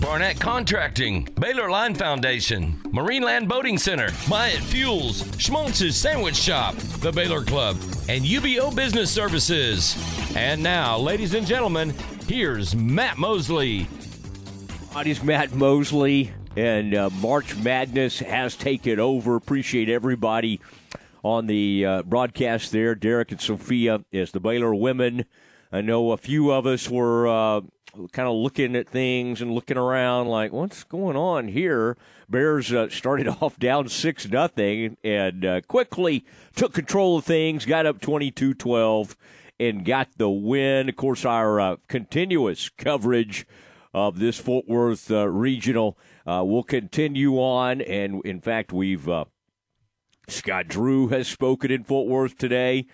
Barnett Contracting, Baylor Line Foundation, Marineland Boating Center, Myatt Fuels, Schmaltz's Sandwich Shop, the Baylor Club, and UBO Business Services. And now, ladies and gentlemen, here's Matt Mosley. It is Matt Mosley, and uh, March Madness has taken over. Appreciate everybody on the uh, broadcast there, Derek and Sophia, as the Baylor women. I know a few of us were uh, kind of looking at things and looking around, like, what's going on here? Bears uh, started off down six nothing and uh, quickly took control of things, got up 22-12, and got the win. Of course, our uh, continuous coverage of this Fort Worth uh, regional uh, will continue on, and in fact, we've Scott Drew has spoken in Fort Worth today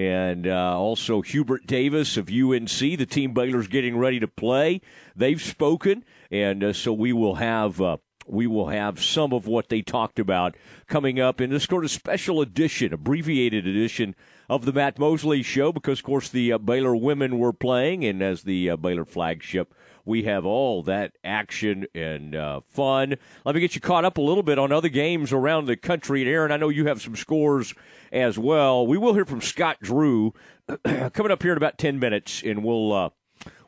and uh, also Hubert Davis of UNC, the team Baylor's getting ready to play. They've spoken, and uh, so we will have. Uh, we will have some of what they talked about coming up in this sort of special edition, abbreviated edition of the Matt Mosley Show, because, of course, the uh, Baylor women were playing, and as the uh, Baylor flagship we have all that action and uh, fun. Let me get you caught up a little bit on other games around the country. And Aaron, I know you have some scores as well. We will hear from Scott Drew coming up here in about 10 minutes, and we'll. Uh,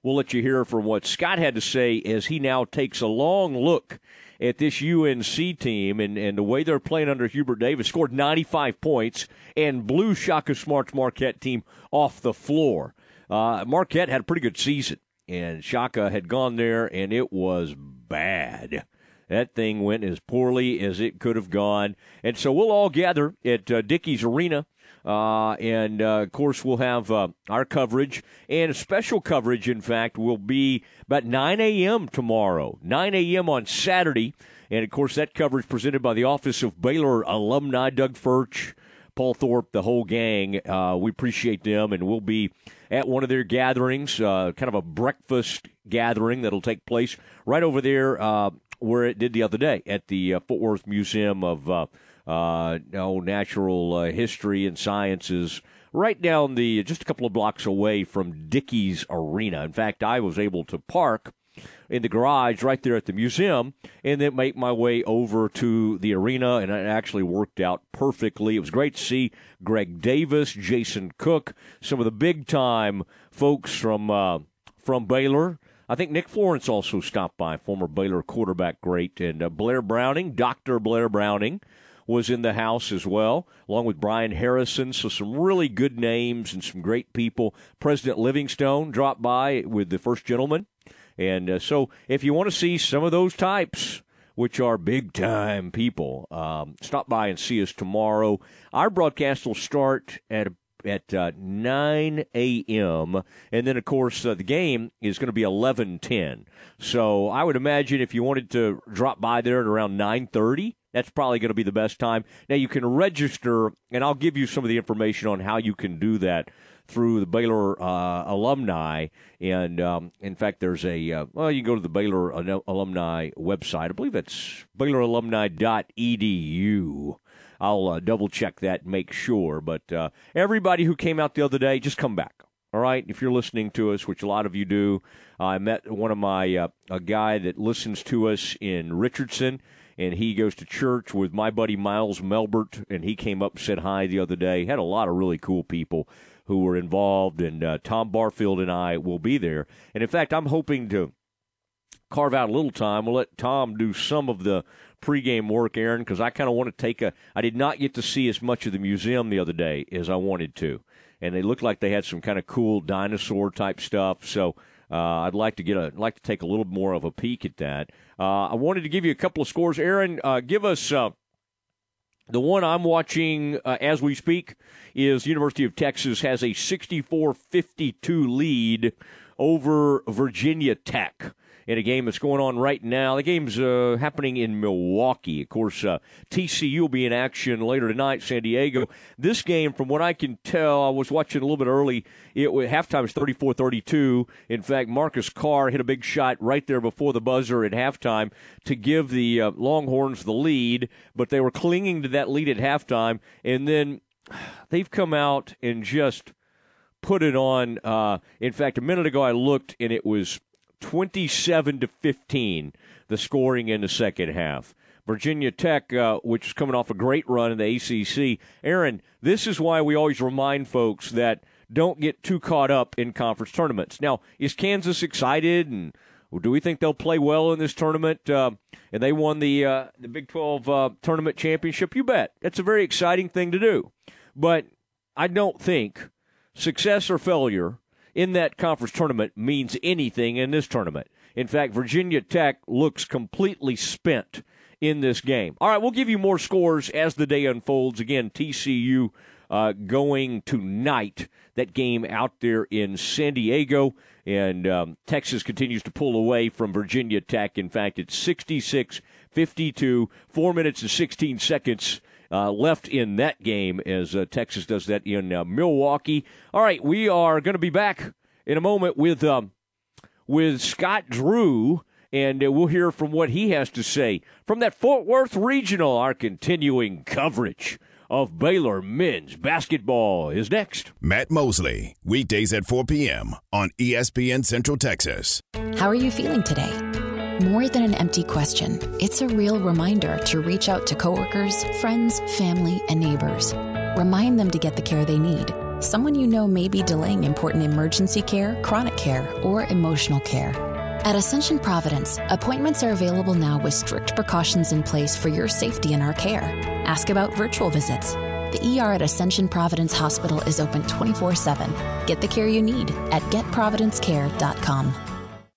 we'll let you hear from what Scott had to say as he now takes a long look at this UNC team and, and the way they're playing under Hubert Davis. Scored 95 points and blew Shaka Smart's Marquette team off the floor. Uh, Marquette had a pretty good season and Shaka had gone there, and it was bad. That thing went as poorly as it could have gone. And so we'll all gather at uh, Dickies Arena. Uh, and uh, of course, we'll have uh, our coverage and special coverage. In fact, will be about 9 a.m. tomorrow, 9 a.m. on Saturday. And of course, that coverage presented by the Office of Baylor Alumni, Doug Furch, Paul Thorpe, the whole gang. Uh, we appreciate them, and we'll be at one of their gatherings, uh, kind of a breakfast gathering that'll take place right over there uh, where it did the other day at the uh, Fort Worth Museum of uh, Natural uh, History and Sciences, right down the just a couple of blocks away from Dickies Arena. In fact, I was able to park in the garage right there at the museum and then make my way over to the arena. And it actually worked out perfectly. It was great to see Greg Davis, Jason Cook, some of the big time folks from, uh, from Baylor. I think Nick Florence also stopped by, former Baylor quarterback great, and uh, Blair Browning, Dr. Blair Browning, was in the house as well, along with Brian Harrison. So some really good names and some great people. President Livingstone dropped by with the first gentleman and uh, so, if you want to see some of those types, which are big time people, um, stop by and see us tomorrow. Our broadcast will start at at uh, 9 a.m. And then, of course, uh, the game is going to be 11:10. So I would imagine if you wanted to drop by there at around 9:30, that's probably going to be the best time. Now you can register, and I'll give you some of the information on how you can do that through the Baylor uh, alumni. And um, in fact, there's a, uh, well, you can go to the Baylor alumni website. I believe it's bayloralumni.edu. I'll uh, double check that, make sure. But uh, everybody who came out the other day, just come back. All right, if you're listening to us, which a lot of you do, I met one of my uh, a guy that listens to us in Richardson, and he goes to church with my buddy Miles Melbert, and he came up and said hi the other day. Had a lot of really cool people who were involved, and uh, Tom Barfield and I will be there. And in fact, I'm hoping to carve out a little time. We'll let Tom do some of the pregame work, Aaron, because I kind of want to take a. I did not get to see as much of the museum the other day as I wanted to, and they looked like they had some kind of cool dinosaur type stuff. So. Uh, I'd like to get a like to take a little more of a peek at that. Uh, I wanted to give you a couple of scores. Aaron, uh, give us uh, the one I'm watching uh, as we speak is University of Texas has a 64-52 lead over Virginia Tech. In a game that's going on right now. The game's uh, happening in Milwaukee. Of course, uh, TCU will be in action later tonight, San Diego. This game, from what I can tell, I was watching a little bit early. It was, halftime was 34-32. In fact, Marcus Carr hit a big shot right there before the buzzer at halftime to give the uh, Longhorns the lead, but they were clinging to that lead at halftime, and then they've come out and just put it on. Uh, in fact, a minute ago I looked and it was 27 to 15, the scoring in the second half. Virginia Tech, uh, which is coming off a great run in the ACC. Aaron, this is why we always remind folks that don't get too caught up in conference tournaments. Now, is Kansas excited and do we think they'll play well in this tournament? Uh, and they won the uh, the Big 12 uh, tournament championship. You bet. That's a very exciting thing to do. But I don't think success or failure in that conference tournament means anything in this tournament. In fact, Virginia Tech looks completely spent in this game. All right, we'll give you more scores as the day unfolds. Again, TCU uh, going tonight. That game out there in San Diego. And um, Texas continues to pull away from Virginia Tech. In fact, it's 66 52, 4 minutes and 16 seconds uh, left in that game as uh, Texas does that in uh, Milwaukee. All right, we are going to be back in a moment with um, with Scott Drew, and uh, we'll hear from what he has to say from that Fort Worth Regional. Our continuing coverage of Baylor men's basketball is next. Matt Mosley, weekdays at 4 p.m. on ESPN Central Texas. How are you feeling today? More than an empty question, it's a real reminder to reach out to coworkers, friends, family, and neighbors. Remind them to get the care they need. Someone you know may be delaying important emergency care, chronic care, or emotional care. At Ascension Providence, appointments are available now with strict precautions in place for your safety and our care. Ask about virtual visits. The ER at Ascension Providence Hospital is open 24 7. Get the care you need at getprovidencecare.com.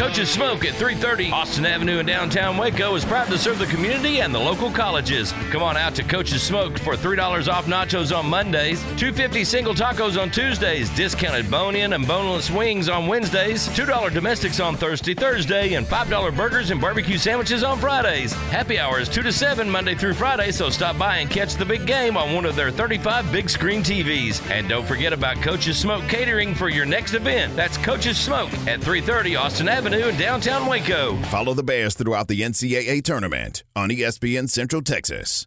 Coach's Smoke at 330 Austin Avenue in downtown Waco is proud to serve the community and the local colleges. Come on out to Coach's Smoke for $3 off nachos on Mondays, 250 single tacos on Tuesdays, discounted bone-in and boneless wings on Wednesdays, $2 domestics on Thursday, Thursday, and $5 burgers and barbecue sandwiches on Fridays. Happy hour is 2 to 7 Monday through Friday, so stop by and catch the big game on one of their 35 big screen TVs. And don't forget about Coach's Smoke catering for your next event. That's Coach's Smoke at 330 Austin Avenue in downtown Waco. Follow the Bears throughout the NCAA tournament on ESPN Central Texas.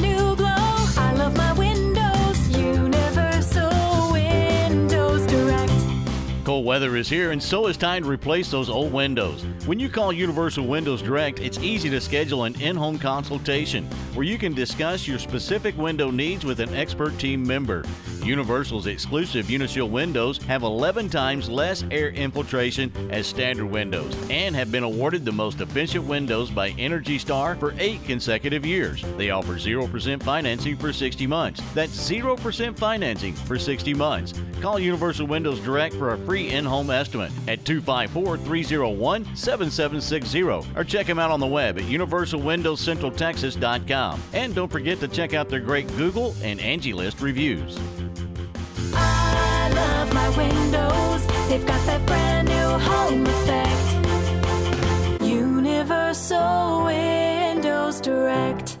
weather is here, and so is time to replace those old windows. When you call Universal Windows Direct, it's easy to schedule an in home consultation where you can discuss your specific window needs with an expert team member. Universal's exclusive Unishield windows have 11 times less air infiltration as standard windows and have been awarded the most efficient windows by Energy Star for eight consecutive years. They offer 0% financing for 60 months. That's 0% financing for 60 months. Call Universal Windows Direct for a free in home estimate at 254 301 7760 or check them out on the web at universalwindowscentraltexas.com. And don't forget to check out their great Google and Angie List reviews. I love my windows. They've got that brand new home effect. Universal Windows Direct.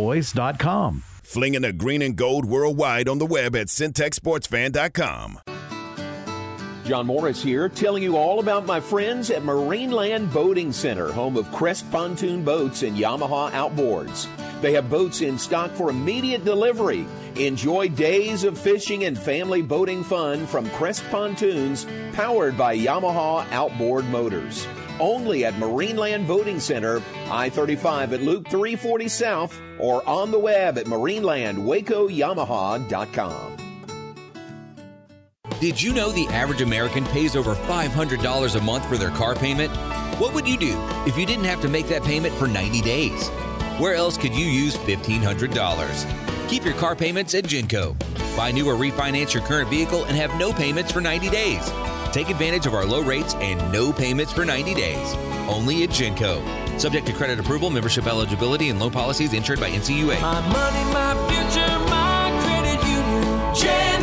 pioneerboys.com. Flinging the green and gold worldwide on the web at syntechsportsfan.com. John Morris here, telling you all about my friends at Marineland Boating Center, home of Crest Pontoon Boats and Yamaha Outboards. They have boats in stock for immediate delivery. Enjoy days of fishing and family boating fun from Crest Pontoons, powered by Yamaha Outboard Motors. Only at Marineland Boating Center, I 35 at Loop 340 South, or on the web at marinelandwacoyamaha.com. Did you know the average American pays over $500 a month for their car payment? What would you do if you didn't have to make that payment for 90 days? Where else could you use $1,500? Keep your car payments at Genco. Buy new or refinance your current vehicle and have no payments for 90 days. Take advantage of our low rates and no payments for 90 days. Only at Genco. Subject to credit approval, membership eligibility, and loan policies insured by NCUA. My money, my future, my credit union. Genco.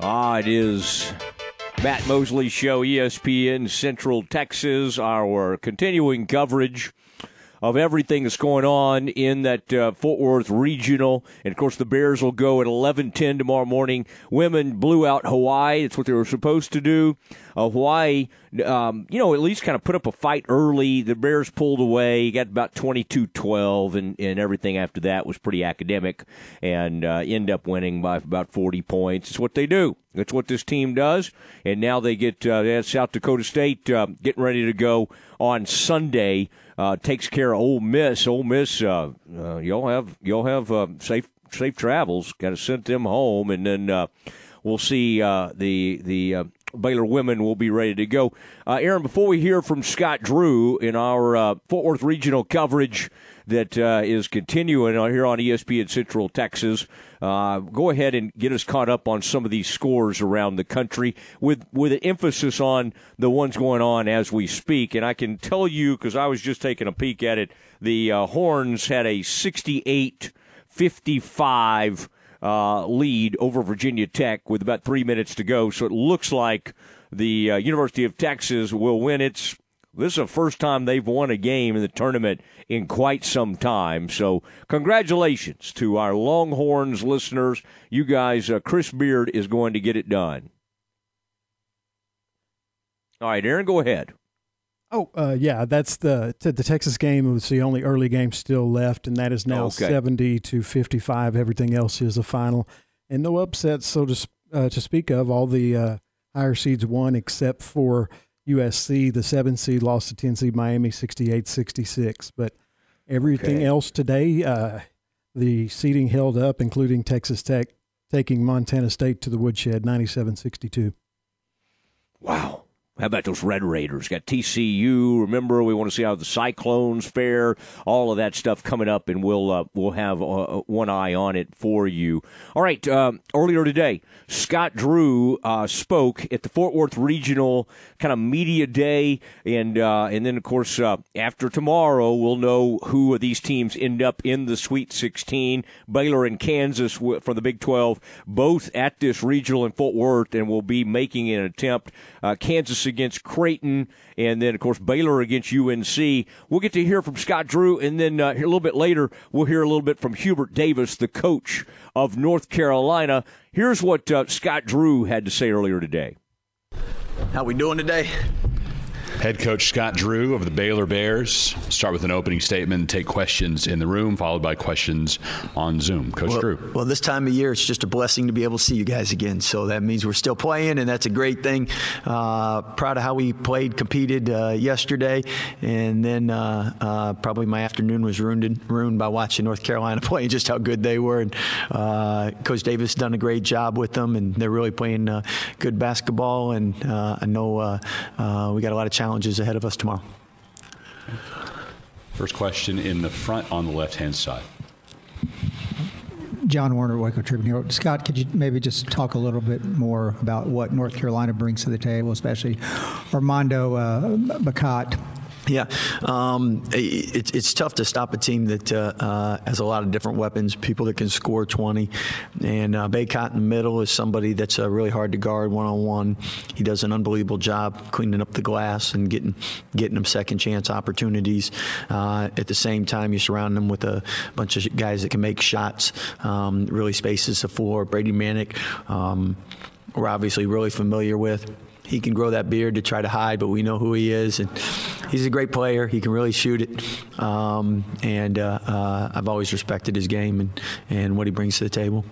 Ah, it is Matt Mosley Show, ESPN Central Texas, our continuing coverage of everything that's going on in that uh, Fort Worth regional. And of course, the Bears will go at 11:10 tomorrow morning. Women blew out Hawaii. That's what they were supposed to do. Uh, Hawaii, um, you know, at least kind of put up a fight early. The Bears pulled away, got about 22-12, and, and everything after that was pretty academic, and uh, end up winning by about 40 points. It's what they do. That's what this team does. And now they get uh, they South Dakota State uh, getting ready to go on Sunday. Uh, takes care of Ole Miss. Ole Miss, uh, uh, you'll have you'll have uh, safe safe travels. Got to send them home, and then uh, we'll see the the. Baylor women will be ready to go. Uh, Aaron, before we hear from Scott Drew in our uh, Fort Worth regional coverage that uh, is continuing here on ESPN Central Texas, uh, go ahead and get us caught up on some of these scores around the country with, with an emphasis on the ones going on as we speak. And I can tell you, because I was just taking a peek at it, the uh, Horns had a 68 55 uh, lead over Virginia Tech with about three minutes to go. So it looks like the uh, University of Texas will win its. This is the first time they've won a game in the tournament in quite some time. So, congratulations to our Longhorns listeners. You guys, uh, Chris Beard is going to get it done. All right, Aaron, go ahead. Oh, uh, yeah, that's the the Texas game was the only early game still left, and that is now Okay. seventy to fifty five. Everything else is a final, and no upsets, so to uh, to speak of. All the uh, higher seeds won except for USC. The seven seed lost to ten seed Miami 68-66. But everything Okay. else today, uh, the seeding held up, including Texas Tech taking Montana State to the woodshed 97-62. Wow. How about those Red Raiders? Got TCU. Remember, we want to see how the Cyclones fare. All of that stuff coming up, and we'll uh, we'll have uh, one eye on it for you. All right. Um, earlier today, Scott Drew uh, spoke at the Fort Worth Regional kind of media day, and uh, and then of course uh, after tomorrow, we'll know who of these teams end up in the Sweet 16. Baylor and Kansas from the Big 12, both at this regional in Fort Worth, and will be making an attempt. Uh, Against Creighton, and then of course Baylor against UNC. We'll get to hear from Scott Drew, and then uh, a little bit later we'll hear a little bit from Hubert Davis, the coach of North Carolina. Here's what uh, Scott Drew had to say earlier today. How we doing today? Head coach Scott Drew of the Baylor Bears. Start with an opening statement and take questions in the room, followed by questions on Zoom. Coach well, Drew. Well, this time of year, it's just a blessing to be able to see you guys again. So that means we're still playing, and that's a great thing. Uh, proud of how we played, competed uh, yesterday, and then uh, uh probably my afternoon was ruined ruined by watching North Carolina play and just how good they were. And uh, Coach Davis done a great job with them, and they're really playing uh, good basketball. And I know we got a lot of challenges ahead of us tomorrow. First question in the front on the left hand side. John Werner, Waco Tribune. Scott, could you maybe just talk a little bit more about what North Carolina brings to the table, especially Armando uh, Bacot? Yeah, um, it, it's tough to stop a team that uh, uh, has a lot of different weapons, people that can score 20. And uh, Bacot in the middle is somebody that's uh, really hard to guard one on one. He does an unbelievable job cleaning up the glass and getting getting them second chance opportunities. Uh, at the same time, you surround them with a bunch of guys that can make shots, um, really spaces the floor. Brady Manek, um, we're obviously really familiar with he can grow that beard to try to hide, but we know who he is, and he's a great player. He can really shoot it, um, and uh, uh, I've always respected his game and, and what he brings to the table.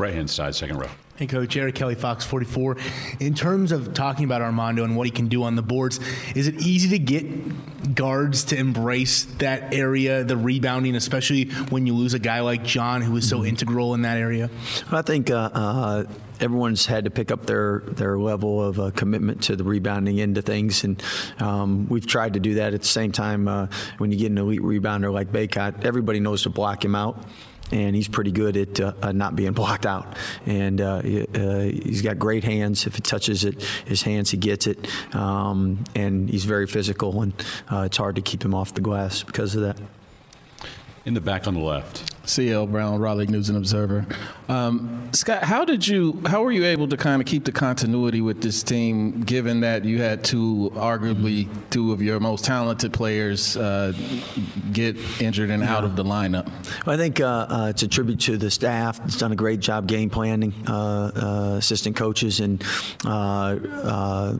Right hand side, second row. Hey, Coach Eric Kelly, Fox 44. In terms of talking about Armando and what he can do on the boards, is it easy to get guards to embrace that area, the rebounding, especially when you lose a guy like John, who is so mm-hmm. integral in that area? I think. Uh, uh, everyone's had to pick up their their level of uh, commitment to the rebounding end of things, and um, we've tried to do that. At the same time, uh, when you get an elite rebounder like Bacot, everybody knows to block him out and he's pretty good at uh, uh, not being blocked out. And uh, uh, he's got great hands. If it touches it, his hands, he gets it. Um, and he's very physical, and uh, it's hard to keep him off the glass because of that. In the back on the left. CL Brown, Raleigh News and Observer. Um, Scott, how did you, how were you able to kind of keep the continuity with this team, given that you had two, arguably two of your most talented players uh, get injured and yeah. out of the lineup? Well, I think uh, uh, it's a tribute to the staff. It's done a great job game planning, uh, uh, assistant coaches, and uh,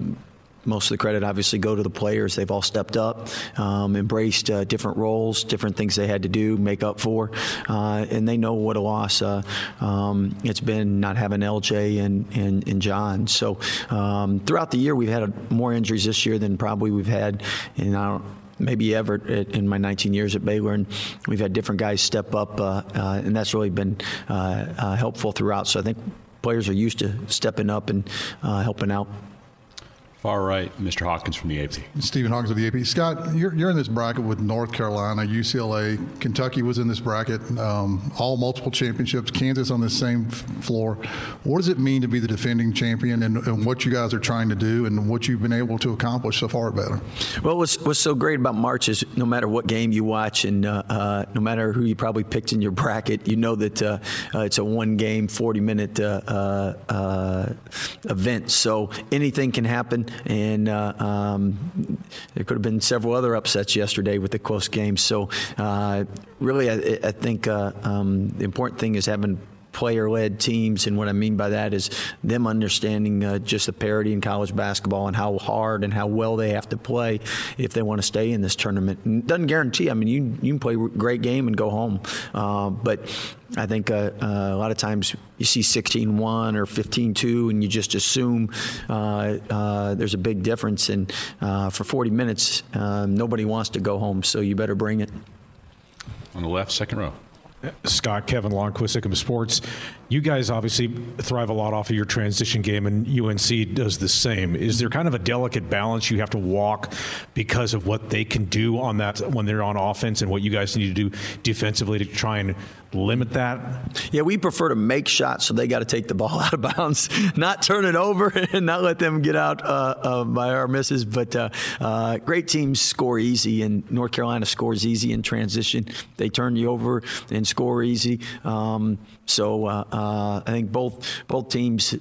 most of the credit obviously go to the players. They've all stepped up, um, embraced uh, different roles, different things they had to do, make up for, uh, and they know what a loss uh, um, it's been not having LJ and, and, and John. So um, throughout the year, we've had more injuries this year than probably we've had in I don't maybe ever in my 19 years at Baylor, and we've had different guys step up, uh, uh, and that's really been uh, helpful throughout. So I think players are used to stepping up and helping out. Far right, Mr. Hawkins from the AP. Stephen Hawkins of the AP. Scott, you're, you're in this bracket with North Carolina, UCLA, Kentucky was in this bracket, um, all multiple championships, Kansas on the same f- floor. What does it mean to be the defending champion and, and, what you guys are trying to do and what you've been able to accomplish so far at Baylor? Well, what's, what's so great about March is no matter what game you watch and uh, uh, no matter who you probably picked in your bracket, you know that uh, uh it's a one game, 40 minute uh, uh, event. So anything can happen and uh, um, there could have been several other upsets yesterday with the close games. So, uh, really, I, I think uh, um, the important thing is having player-led teams, and what I mean by that is them understanding uh, just the parity in college basketball and how hard and how well they have to play if they want to stay in this tournament. And doesn't guarantee. I mean, you you can play a great game and go home, uh, but I think uh, uh a lot of times you see 16-1 or 15-2, and you just assume uh, uh, there's a big difference. And for 40 minutes, nobody wants to go home, so you better bring it. On the left, second row. Scott, Kevin Lonnquist, SicEm Sports. You guys obviously thrive a lot off of your transition game, and UNC does the same. Is there kind of a delicate balance you have to walk because of what they can do on that when they're on offense and what you guys need to do defensively to try and limit that? Yeah, we prefer to make shots, so they got to take the ball out of bounds, not turn it over, and not let them get out uh, uh, by our misses. But uh, uh, great teams score easy, and North Carolina scores easy in transition. They turn you over and score easy. Um, so uh, uh, I think both both teams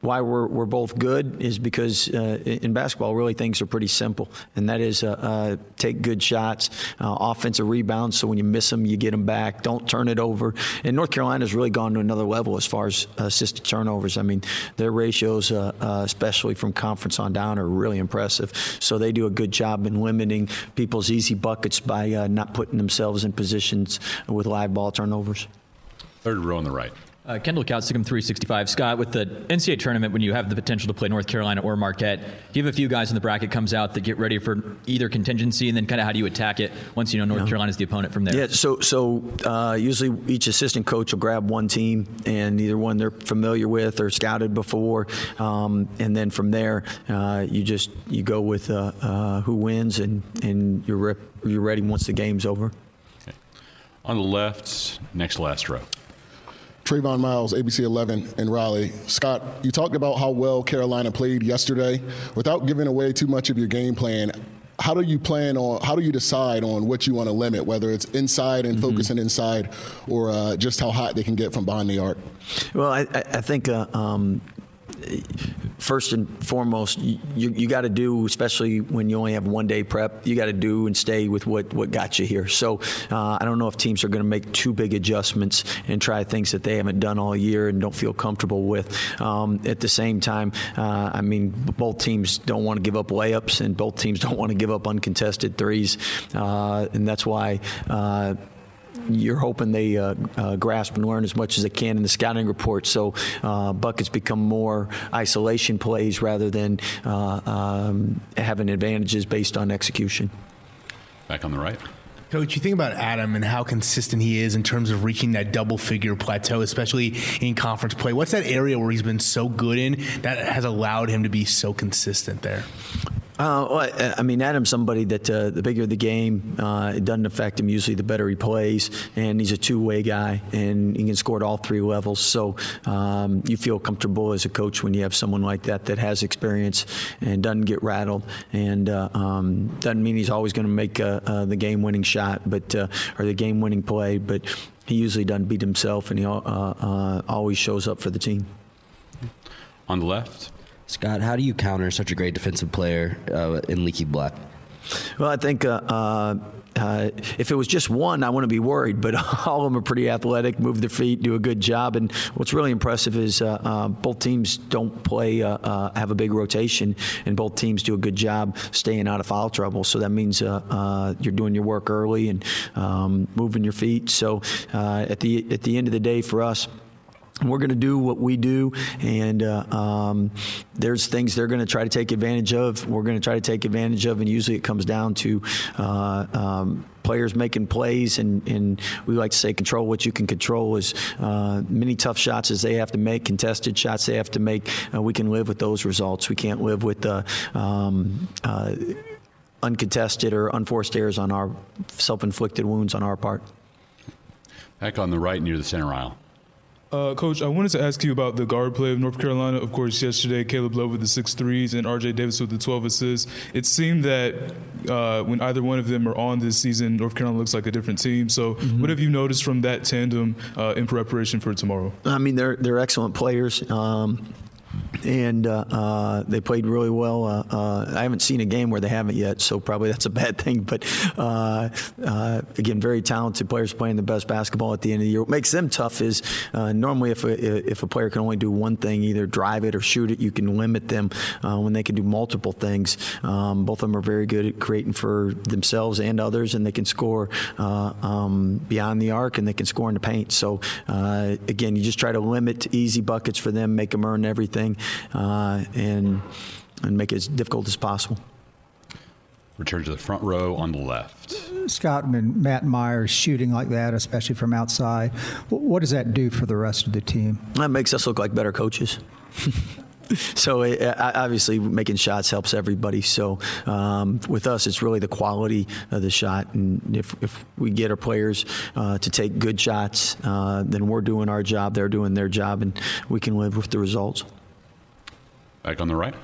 why we're, we're both good is because uh, in basketball, really things are pretty simple, and that is uh, uh, take good shots, uh, offensive rebounds. So when you miss them, you get them back. Don't turn it over. And North Carolina's really gone to another level as far as assisted turnovers. I mean, their ratios, uh, uh, especially from conference on down, are really impressive. So they do a good job in limiting people's easy buckets by uh, not putting themselves in positions with live ball turnovers. Third row on the right. Uh, Kendall Coutsicum, 365. Scott, with the NCAA tournament, when you have the potential to play North Carolina or Marquette, you have a few guys in the bracket comes out that get ready for either contingency, and then kind of how do you attack it once you know North Yeah. Carolina's the opponent from there? Yeah, so so uh, usually each assistant coach will grab one team and either one they're familiar with or scouted before, um, and then from there uh, you just you go with uh, uh, who wins and and you're rep, you're ready once the game's over. On the left, next last row. Trayvon Miles, ABC 11 in Raleigh. Scott, you talked about how well Carolina played yesterday. Without giving away too much of your game plan, how do you plan on, how do you decide on what you want to limit, whether it's inside and focusing inside or uh, just how hot they can get from behind the arc? Well, I, I I think uh, um, first and foremost, you, you got to do, especially when you only have one day prep, you got to do and stay with what, what got you here. So uh, I don't know if teams are going to make too big adjustments and try things that they haven't done all year and don't feel comfortable with. Um, at the same time, uh, I mean, both teams don't want to give up layups and both teams don't want to give up uncontested threes. Uh, and that's why. You're hoping they uh, uh, grasp and learn as much as they can in the scouting report. So uh, buckets become more isolation plays rather than uh, um, having advantages based on execution. Back on the right. Coach, you think about Adam and how consistent he is in terms of reaching that double figure plateau, especially in conference play. What's that area where he's been so good in that has allowed him to be so consistent there? Uh, well, I- mean, Adam's somebody that uh, the bigger the game, uh, it doesn't affect him usually. The better he plays, and he's a two-way guy, and he can score at all three levels. So um, you feel comfortable as a coach when you have someone like that that has experience and doesn't get rattled, and uh, um, doesn't mean he's always going to make uh, uh, the game-winning shot, but or the game-winning play, but he usually doesn't beat himself, and he always shows up for the team. On the left. Scott, how do you counter such a great defensive player uh, in Leaky Black? Well, I think uh, uh, uh, if it was just one, I wouldn't be worried. But all of them are pretty athletic, move their feet, do a good job. And what's really impressive is uh, uh, both teams don't play, uh, uh, have a big rotation, and both teams do a good job staying out of foul trouble. So that means you're doing your work early and um, moving your feet. So at the at the end of the day, for us. We're going to do what we do, and uh, um, there's things they're going to try to take advantage of. We're going to try to take advantage of, and usually it comes down to uh, um, players making plays, and, and we like to say control what you can control. Is uh, many tough shots as they have to make, contested shots they have to make. We can live with those results. We can't live with the. Um, uh, uncontested or unforced errors on our self-inflicted wounds on our part. Back on the right near the center aisle. Uh, Coach, I wanted to ask you about the guard play of North Carolina. Of course, yesterday, Caleb Love with the six threes and RJ Davis with the 12 assists. It seemed that uh, when either one of them are on this season, North Carolina looks like a different team. So, what have you noticed from that tandem uh, in preparation for tomorrow? I mean, they're they're excellent players. Um, and uh, uh, they played really well. Uh, uh, I haven't seen a game where they haven't yet, so probably that's a bad thing. But uh, uh, again, very talented players playing the best basketball at the end of the year. What makes them tough is normally if a, if a player can only do one thing, either drive it or shoot it, you can limit them when they can do multiple things. Um, both of them are very good at creating for themselves and others, and they can score um, beyond the arc and they can score in the paint. So again, you just try to limit easy buckets for them, make them earn everything, uh, and and make it as difficult as possible. Return to the front row on the left. Scott and Matt Mayer's shooting like that, especially from outside. What does that do for the rest of the team? That makes us look like better coaches. so it, uh, obviously, making shots helps everybody. So um, with us, it's really the quality of the shot, and if, if we get our players uh, to take good shots, uh, then we're doing our job, they're doing their job, and we can live with the results. Back on the right.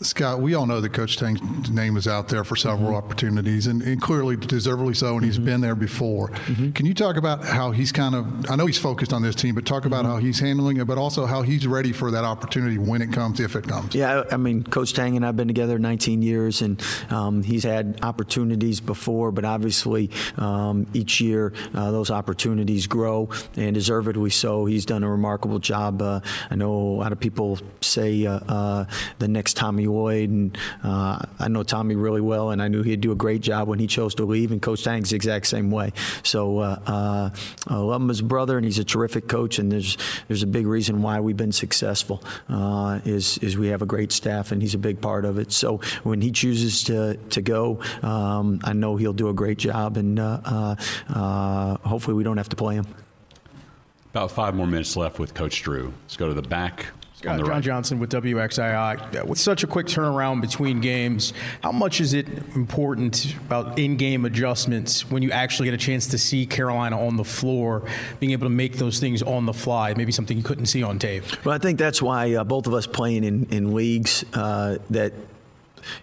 Scott, we all know that Coach Tang's name is out there for several opportunities, and, and clearly deservedly so, and he's been there before. Can you talk about how he's kind of, I know he's focused on this team, but talk about how he's handling it, but also how he's ready for that opportunity when it comes, if it comes? Yeah, I I mean, Coach Tang and I have been together 19 years, and um, he's had opportunities before, but obviously um, each year uh, those opportunities grow, and deservedly so. He's done a remarkable job. Uh, I know a lot of people say uh, uh, the next Lloyd, and uh, I know Tommy really well, and I knew he'd do a great job when he chose to leave, and Coach Tang's the exact same way. So uh, uh, I love him as a brother, and he's a terrific coach, and there's there's a big reason why we've been successful uh, is is we have a great staff, and he's a big part of it. So when he chooses to to go, um, I know he'll do a great job, and uh, hopefully we don't have to play him. About five more minutes left with Coach Drew. Let's go to the back on Uh, the John right. Johnson with WXII. With such a quick turnaround between games, how much is it important about in-game adjustments when you actually get a chance to see Carolina on the floor, being able to make those things on the fly, maybe something you couldn't see on tape? Well, I think that's why uh, both of us playing in, in leagues uh, that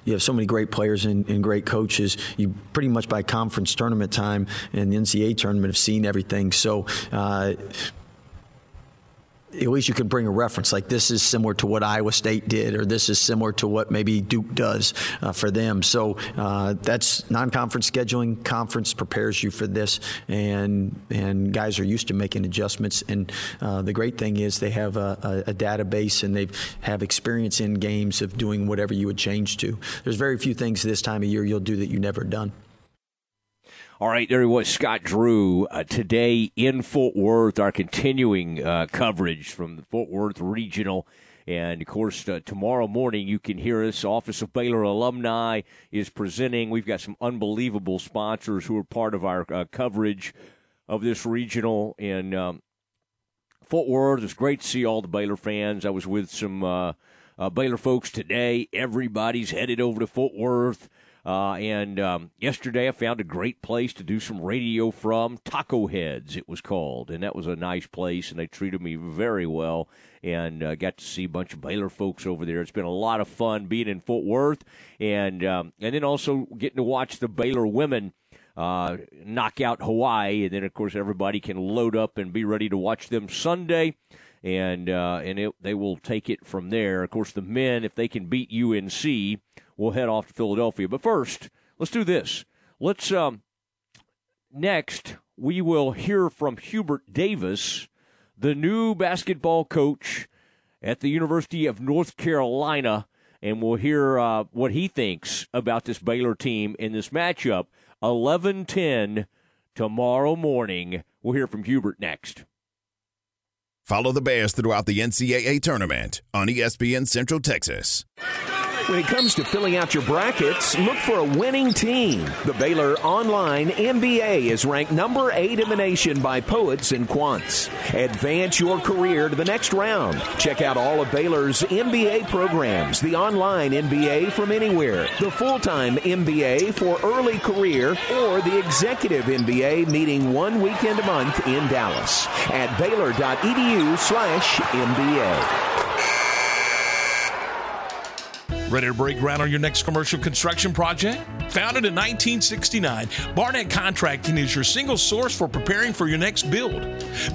you have so many great players and, and great coaches. You pretty much by conference tournament time and the NCAA tournament have seen everything. So. Uh, at least you could bring a reference like this is similar to what Iowa State did, or this is similar to what maybe Duke does uh, for them. So uh, that's non-conference scheduling. Conference prepares you for this, and and guys are used to making adjustments. And uh, the great thing is they have a, a, a database and they have experience in games of doing whatever you would change to. There's very few things this time of year you'll do that you've never done. All right, there he was, Scott Drew. Uh, today in Fort Worth, our continuing uh, coverage from the Fort Worth Regional. And of course, uh, tomorrow morning you can hear us. Office of Baylor Alumni is presenting. We've got some unbelievable sponsors who are part of our uh, coverage of this regional. And um, Fort Worth. It's great to see all the Baylor fans. I was with some uh, uh, Baylor folks today. Everybody's headed over to Fort Worth. Uh, and um, yesterday I found a great place to do some radio from. Taco Heads, it was called. And that was a nice place, and they treated me very well. And uh, got to see a bunch of Baylor folks over there. It's been a lot of fun being in Fort Worth. And, um, and then also getting to watch the Baylor women uh, knock out Hawaii, and then of course everybody can load up and be ready to watch them Sunday, and uh, and it, they will take it from there. Of course, the men, if they can beat UNC, will head off to Philadelphia. But first, let's do this. Let's um, next we will hear from Hubert Davis, the new basketball coach at the University of North Carolina, and we'll hear uh, what he thinks about this Baylor team in this matchup. 11:10 tomorrow morning. We'll hear from Hubert next. Follow the Bears throughout the NCAA tournament on ESPN Central Texas. When it comes to filling out your brackets, look for a winning team. The Baylor Online MBA is ranked number eight in the nation by Poets and Quants. Advance your career to the next round. Check out all of Baylor's MBA programs the online MBA from anywhere, the full time MBA for early career, or the executive MBA meeting one weekend a month in Dallas at baylor.edu slash MBA. Ready to break ground on your next commercial construction project? Founded in 1969, Barnett Contracting is your single source for preparing for your next build.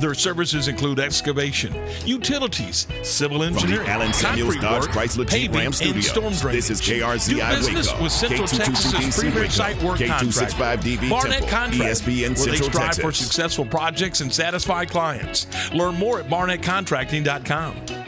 Their services include excavation, utilities, civil From engineering, Allen Samuels Dodge work, Chrysler Jeep paving, Ram and Studios. storm drainage. This is KRZI Do business Waco, with Central Texas's K222DC premier site work K265 contract. Barnett Contracting, ESPN where they Central strive for successful projects and satisfied clients. Learn more at barnettcontracting.com.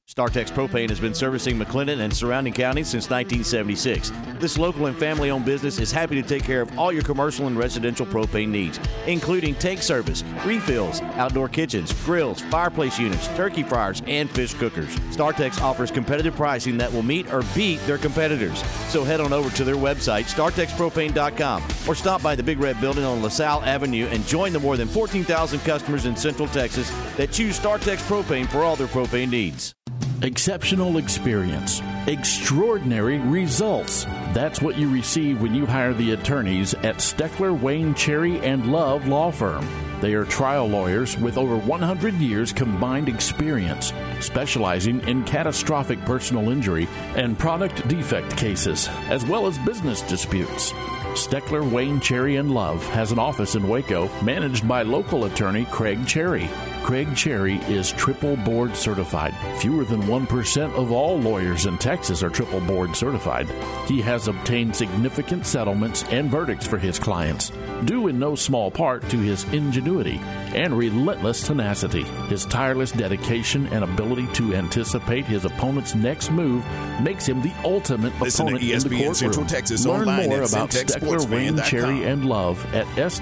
StarTex Propane has been servicing McLennan and surrounding counties since 1976. This local and family owned business is happy to take care of all your commercial and residential propane needs, including tank service, refills, outdoor kitchens, grills, fireplace units, turkey fryers, and fish cookers. StarTex offers competitive pricing that will meet or beat their competitors. So head on over to their website, startexpropane.com, or stop by the Big Red Building on LaSalle Avenue and join the more than 14,000 customers in Central Texas that choose StarTex Propane for all their propane needs. Exceptional experience, extraordinary results. That's what you receive when you hire the attorneys at Steckler, Wayne, Cherry, and Love Law Firm. They are trial lawyers with over 100 years combined experience, specializing in catastrophic personal injury and product defect cases, as well as business disputes. Steckler, Wayne, Cherry, and Love has an office in Waco managed by local attorney Craig Cherry. Craig Cherry is triple board certified. Fewer than 1% of all lawyers in Texas are triple board certified. He has obtained significant settlements and verdicts for his clients, due in no small part to his ingenuity and relentless tenacity. His tireless dedication and ability to anticipate his opponent's next move makes him the ultimate Listen to opponent in the ESPN courtroom. Central Texas Learn online more at about Steckler, Wayne, Cherry, and Love at swclaw.com.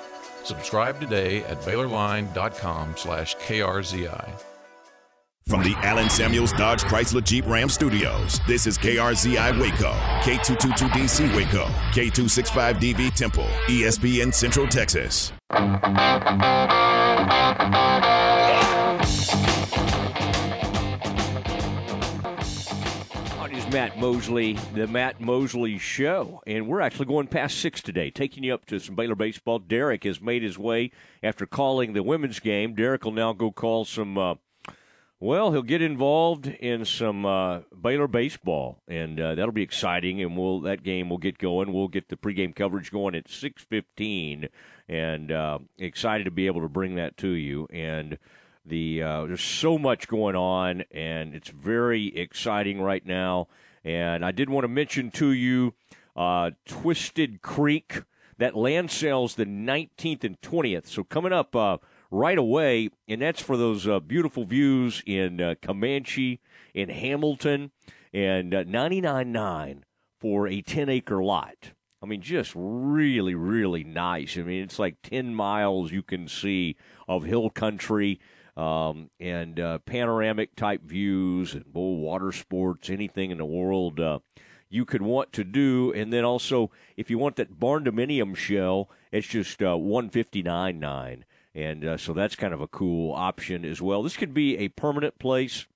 Subscribe today at BaylorLine.com slash KRZI. From the Allen Samuels Dodge Chrysler Jeep Ram Studios, this is KRZI Waco, K222DC Waco, K265DV Temple, ESPN Central Texas. Is Matt Mosley, the Matt Mosley Show, and we're actually going past six today, taking you up to some Baylor baseball. Derek has made his way after calling the women's game. Derek will now go call some. Uh, well, he'll get involved in some uh, Baylor baseball, and uh, that'll be exciting. And we'll that game will get going. We'll get the pregame coverage going at six fifteen, and uh, excited to be able to bring that to you. And the uh, there's so much going on, and it's very exciting right now. And I did want to mention to you uh, Twisted Creek. That land sale's the 19th and 20th. So coming up uh, right away, and that's for those uh, beautiful views in uh, Comanche, in Hamilton, and uh, 99.9 for a 10 acre lot. I mean, just really, really nice. I mean, it's like 10 miles you can see of hill country um, and uh, panoramic type views and bull water sports, anything in the world uh, you could want to do. And then also, if you want that barn dominium shell, it's just uh, 159.9. And uh, so that's kind of a cool option as well. This could be a permanent place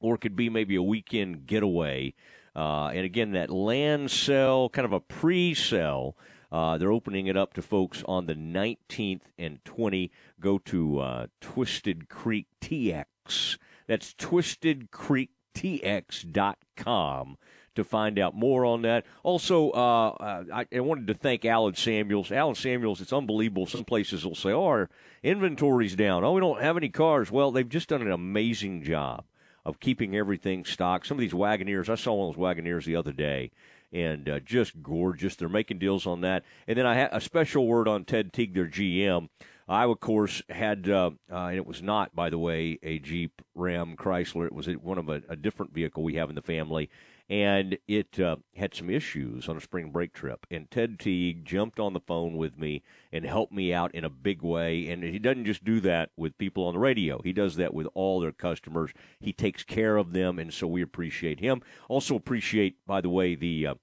or it could be maybe a weekend getaway. Uh, and again, that land sale, kind of a pre sale, uh, they're opening it up to folks on the 19th and 20. Go to uh, Twisted Creek TX. That's twistedcreektx.com to find out more on that. Also, uh, uh, I, I wanted to thank Allen Samuels. Allen Samuels, it's unbelievable. Some places will say, oh, our inventory's down. Oh, we don't have any cars. Well, they've just done an amazing job of keeping everything stocked. Some of these Wagoneers, I saw one of those Wagoneers the other day, and uh, just gorgeous. They're making deals on that. And then I had a special word on Ted Teague, their GM. I, of course, had, uh, uh, and it was not, by the way, a Jeep Ram Chrysler. It was one of a, a different vehicle we have in the family. And it uh, had some issues on a spring break trip. And Ted Teague jumped on the phone with me and helped me out in a big way. And he doesn't just do that with people on the radio, he does that with all their customers. He takes care of them. And so we appreciate him. Also, appreciate, by the way, the. Uh,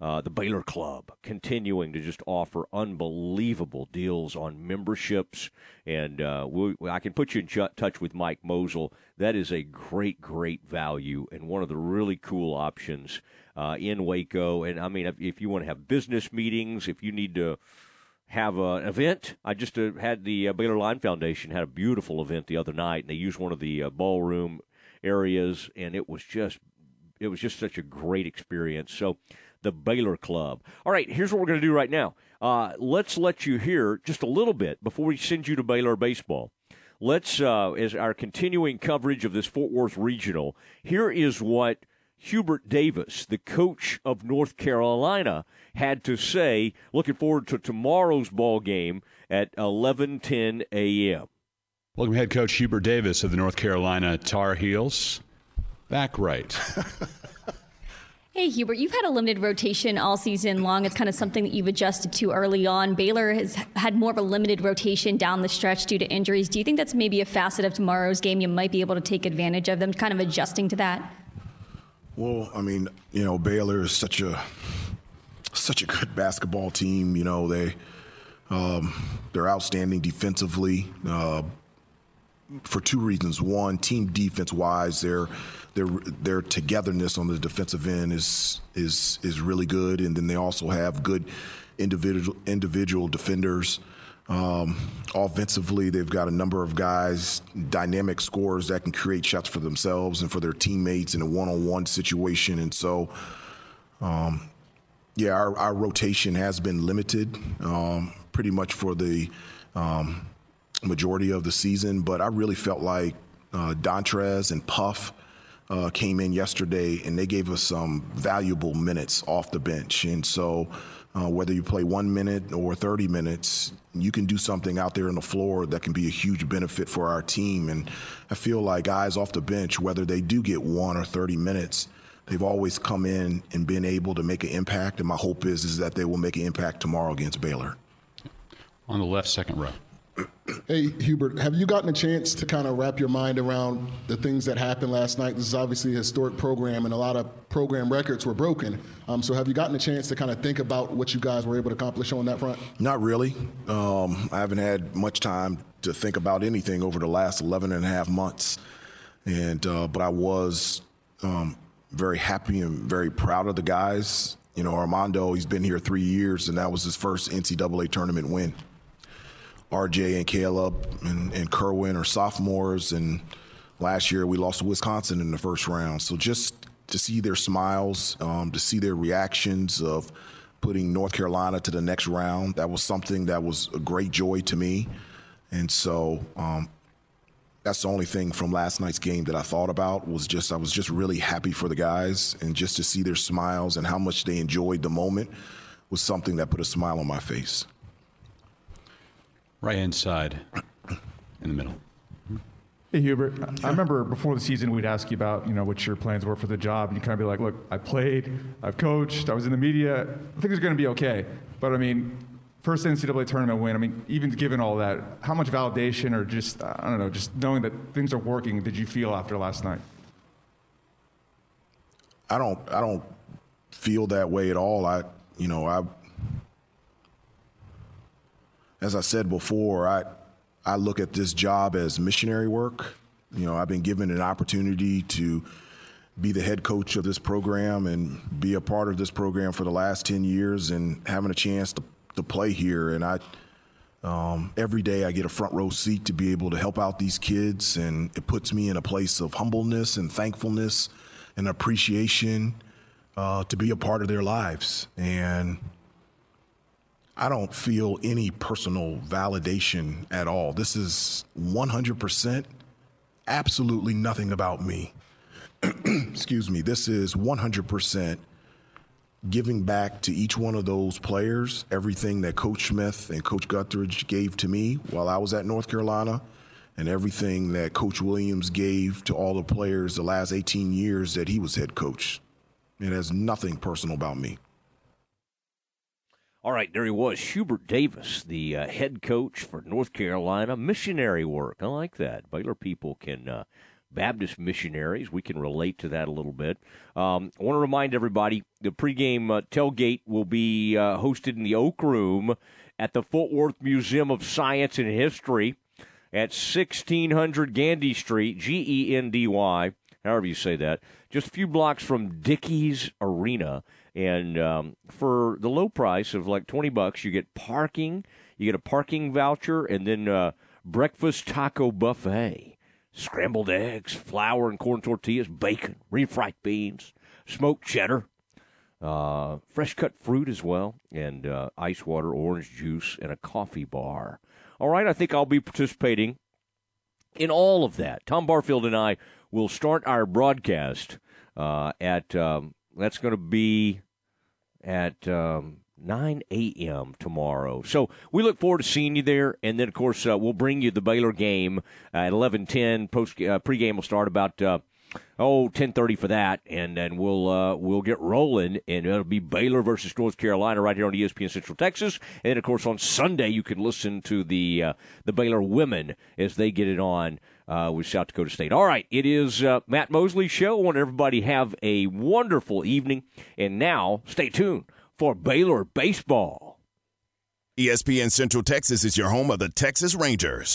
uh, the Baylor Club continuing to just offer unbelievable deals on memberships, and uh, we, I can put you in ch- touch with Mike Mosel. That is a great, great value and one of the really cool options uh, in Waco. And I mean, if, if you want to have business meetings, if you need to have an event. I just uh, had the uh, Baylor Line Foundation had a beautiful event the other night, and they used one of the uh, ballroom areas, and it was just it was just such a great experience. So, the Baylor Club. All right, here's what we're going to do right now. Uh, let's let you hear just a little bit before we send you to Baylor baseball. Let's, uh, as our continuing coverage of this Fort Worth regional, here is what Hubert Davis, the coach of North Carolina, had to say. Looking forward to tomorrow's ball game at 11:10 a.m. Welcome, head coach Hubert Davis of the North Carolina Tar Heels. Back right. Hey, Hubert, you've had a limited rotation all season long. It's kind of something that you've adjusted to early on. Baylor has had more of a limited rotation down the stretch due to injuries. Do you think that's maybe a facet of tomorrow's game you might be able to take advantage of them, kind of adjusting to that? Well, I mean, you know, Baylor is such a such a good basketball team. You know, they um, they're outstanding defensively uh, for two reasons. One, team defense wise, they're their their togetherness on the defensive end is is is really good, and then they also have good individual individual defenders. Um, offensively, they've got a number of guys, dynamic scorers that can create shots for themselves and for their teammates in a one-on-one situation, and so. Um, yeah, our, our rotation has been limited um, pretty much for the um, majority of the season, but I really felt like uh, Dontrez and Puff uh, came in yesterday and they gave us some valuable minutes off the bench. And so, uh, whether you play one minute or 30 minutes, you can do something out there on the floor that can be a huge benefit for our team. And I feel like guys off the bench, whether they do get one or 30 minutes, they've always come in and been able to make an impact. And my hope is is that they will make an impact tomorrow against Baylor. On the left, second row. Hey, Hubert, have you gotten a chance to kind of wrap your mind around the things that happened last night? This is obviously a historic program, and a lot of program records were broken. Um, so, have you gotten a chance to kind of think about what you guys were able to accomplish on that front? Not really. Um, I haven't had much time to think about anything over the last 11 and a half months. And, uh, but I was um, very happy and very proud of the guys. You know, Armando, he's been here three years, and that was his first NCAA tournament win. RJ and Caleb and, and Kerwin are sophomores, and last year we lost to Wisconsin in the first round. So just to see their smiles, um, to see their reactions of putting North Carolina to the next round, that was something that was a great joy to me. And so um, that's the only thing from last night's game that I thought about was just I was just really happy for the guys and just to see their smiles and how much they enjoyed the moment was something that put a smile on my face. Right hand side, in the middle. Hey Hubert, I remember before the season we'd ask you about you know what your plans were for the job, and you kind of be like, "Look, I played, I've coached, I was in the media. Things are going to be okay." But I mean, first NCAA tournament win. I mean, even given all that, how much validation or just I don't know, just knowing that things are working, did you feel after last night? I don't I don't feel that way at all. I you know I as I said before, I I look at this job as missionary work. You know, I've been given an opportunity to be the head coach of this program and be a part of this program for the last 10 years and having a chance to, to play here. And I, um, every day I get a front row seat to be able to help out these kids. And it puts me in a place of humbleness and thankfulness and appreciation uh, to be a part of their lives. And I don't feel any personal validation at all. This is 100% absolutely nothing about me. Excuse me. This is 100% giving back to each one of those players everything that Coach Smith and Coach Guthridge gave to me while I was at North Carolina, and everything that Coach Williams gave to all the players the last 18 years that he was head coach. It has nothing personal about me. All right, there he was, Hubert Davis, the uh, head coach for North Carolina. Missionary work. I like that. Baylor people can, uh, Baptist missionaries, we can relate to that a little bit. Um, I want to remind everybody the pregame uh, tailgate will be uh, hosted in the Oak Room at the Fort Worth Museum of Science and History at 1600 Gandy Street, G E N D Y, however you say that, just a few blocks from Dickies Arena. And um, for the low price of like 20 bucks, you get parking, You get a parking voucher and then uh, breakfast taco buffet, scrambled eggs, flour and corn tortillas, bacon, refried beans, smoked cheddar, uh, fresh cut fruit as well, and uh, ice water, orange juice, and a coffee bar. All right, I think I'll be participating in all of that. Tom Barfield and I will start our broadcast uh, at um, that's going to be at um, 9 a.m. tomorrow. So we look forward to seeing you there, and then of course uh, we'll bring you the Baylor game at 11:10. Post uh, pregame will start about. Uh, oh 10:30 for that, and then we'll uh, we'll get rolling, and it'll be Baylor versus North Carolina right here on ESPN Central Texas, and then of course on Sunday you can listen to the uh, the Baylor women as they get it on uh, with South Dakota State. All right, it is uh, Matt Mosley's show. I want everybody have a wonderful evening, and now stay tuned for Baylor baseball. ESPN Central Texas is your home of the Texas Rangers.